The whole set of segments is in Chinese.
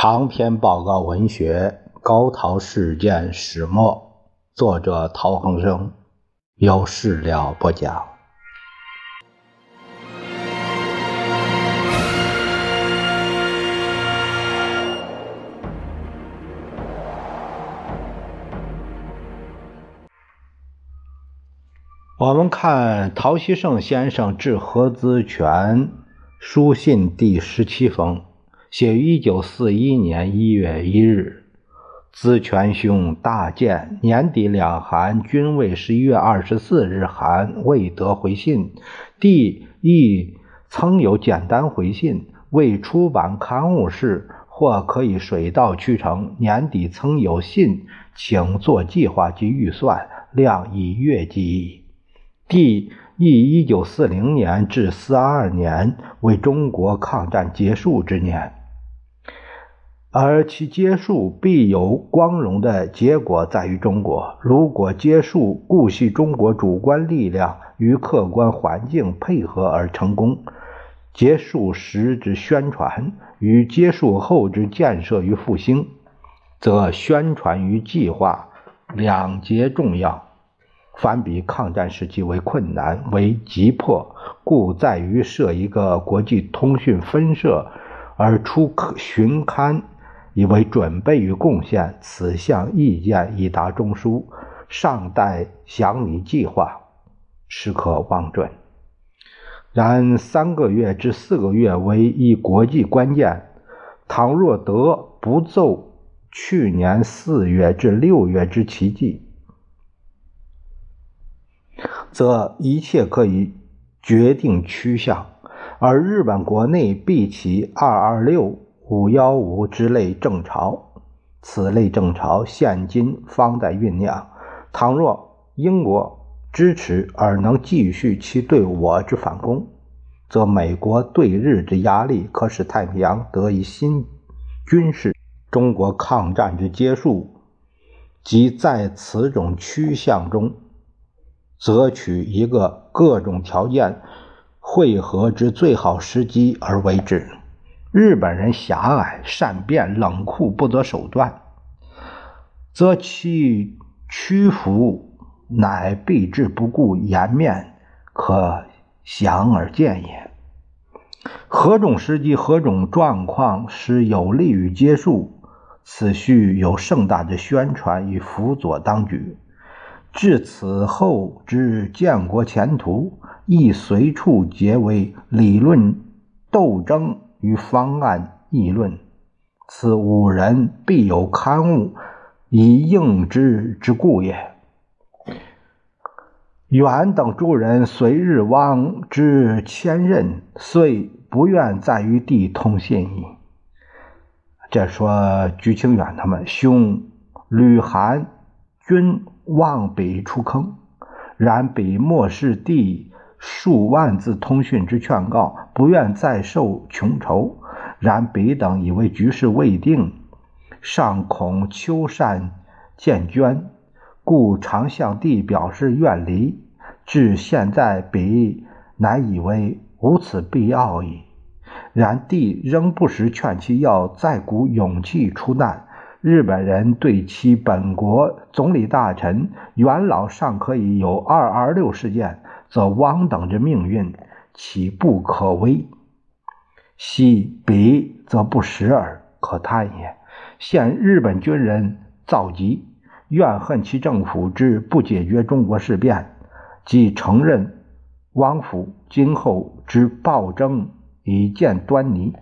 长篇报告文学《高陶事件始末》，作者陶恒生，有事了不讲。我们看陶希圣先生致何资全书信第十七封。写于一九四一年一月一日，资权兄大见，年底两函均为十一月二十四日函未得回信，弟亦曾有简单回信，未出版刊物事，或可以水到渠成。年底曾有信，请做计划及预算，量以月计。弟亦一九四零年至四二年为中国抗战结束之年。而其结束必有光荣的结果，在于中国。如果结束固系中国主观力量与客观环境配合而成功，结束时之宣传与结束后之建设与复兴，则宣传与计划两节重要。反比抗战时期为困难为急迫，故在于设一个国际通讯分社而出可巡刊。以为准备与贡献，此项意见已达中枢，尚待详拟计划，时可望准。然三个月至四个月为一国际关键，倘若得不奏去年四月至六月之奇迹，则一切可以决定趋向，而日本国内必起二二六。五幺五之类正潮，此类正潮现今方在酝酿。倘若英国支持而能继续其对我之反攻，则美国对日之压力可使太平洋得以新军事。中国抗战之结束，即在此种趋向中，择取一个各种条件汇合之最好时机而为之。日本人狭隘、善变、冷酷，不择手段，则其屈服乃避之不顾颜面，可想而见也。何种时机、何种状况是有利于结束？此需有盛大的宣传与辅佐当局。至此后之建国前途，亦随处结为理论斗争。与方案议论，此五人必有刊物以应之之故也。远等诸人随日汪之千任，遂不愿再与帝通信矣。这说鞠清远他们兄吕韩均望北出坑，然北莫视帝。数万字通讯之劝告，不愿再受穷愁。然彼等以为局势未定，尚恐秋善渐捐，故常向帝表示愿离。至现在，彼乃以为无此必要矣。然帝仍不时劝其要再鼓勇气出难。日本人对其本国总理大臣元老尚可以有二二六事件。则汪等之命运岂不可危？昔彼则不时而可叹也。现日本军人造极，怨恨其政府之不解决中国事变，即承认汪府今后之暴政已见端倪。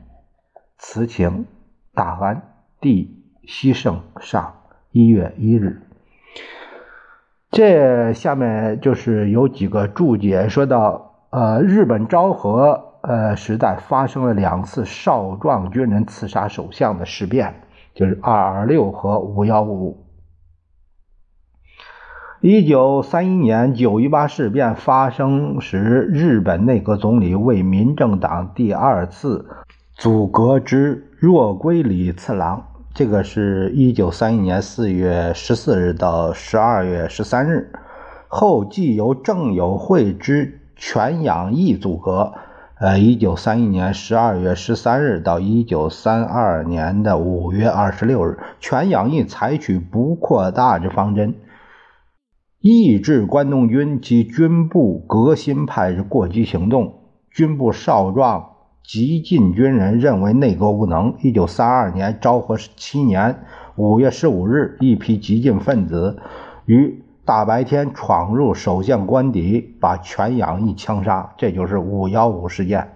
此请大安帝西圣上一月一日。这下面就是有几个注解，说到，呃，日本昭和呃时代发生了两次少壮军人刺杀首相的事变，就是二二六和五幺五。一九三一年九一八事变发生时，日本内阁总理为民政党第二次组阁之若龟里次郎。这个是一九三一年四月十四日到十二月十三日，后继由郑友惠之全养义组阁，呃，一九三一年十二月十三日到一九三二年的五月二十六日，全养义采取不扩大之方针，抑制关东军及军部革新派之过激行动。军部少壮激进军人认为内阁无能。一九三二年昭和七年五月十五日，一批激进分子于大白天闯入首相官邸，把全养义枪杀，这就是五幺五事件。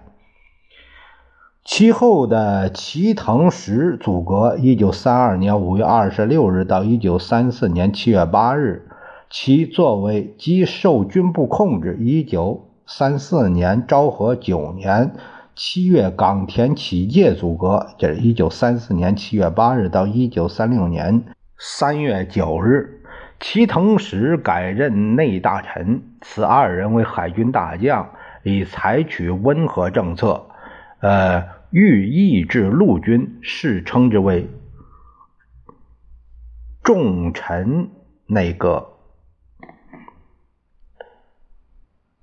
其后的齐藤石阻隔，一九三二年五月二十六日到一九三四年七月八日，其作为即受军部控制。一九三四年昭和九年七月，冈田启介组阁，这是一九三四年七月八日到一九三六年三月九日。齐藤实改任内大臣，此二人为海军大将，以采取温和政策，呃，欲抑制陆军，世称之为“重臣内阁”。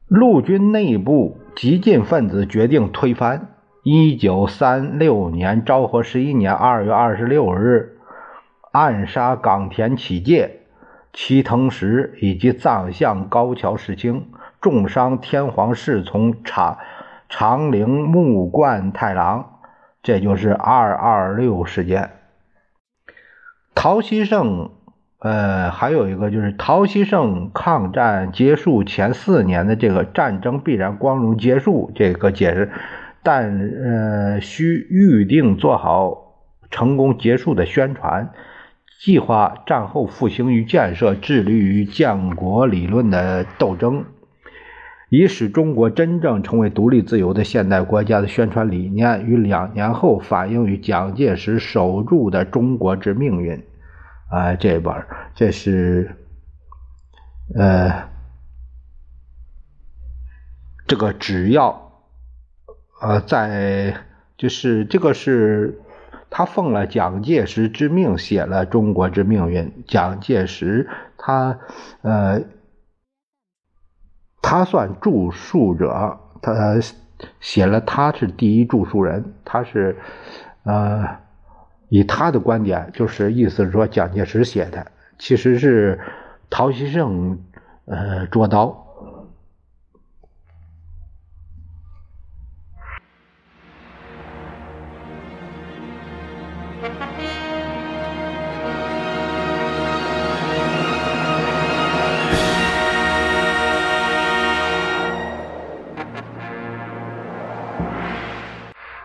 陆军内部激进分子决定推翻。一九三六年昭和十一年二月二十六日，暗杀冈田启介。齐藤实以及藏相高桥世清，重伤天皇侍从长长陵木贯太郎，这就是二二六事件。陶希圣，呃，还有一个就是陶希圣抗战结束前四年的这个战争必然光荣结束这个解释，但呃需预定做好成功结束的宣传。计划战后复兴与建设，致力于建国理论的斗争，以使中国真正成为独立自由的现代国家的宣传理念，于两年后反映于蒋介石守住的《中国之命运》啊，这本这是呃这个只要呃在就是这个是。他奉了蒋介石之命，写了《中国之命运》。蒋介石，他，呃，他算著述者，他写了，他是第一著述人。他是，呃，以他的观点就是意思是说蒋介石写的其实是陶希圣呃捉刀。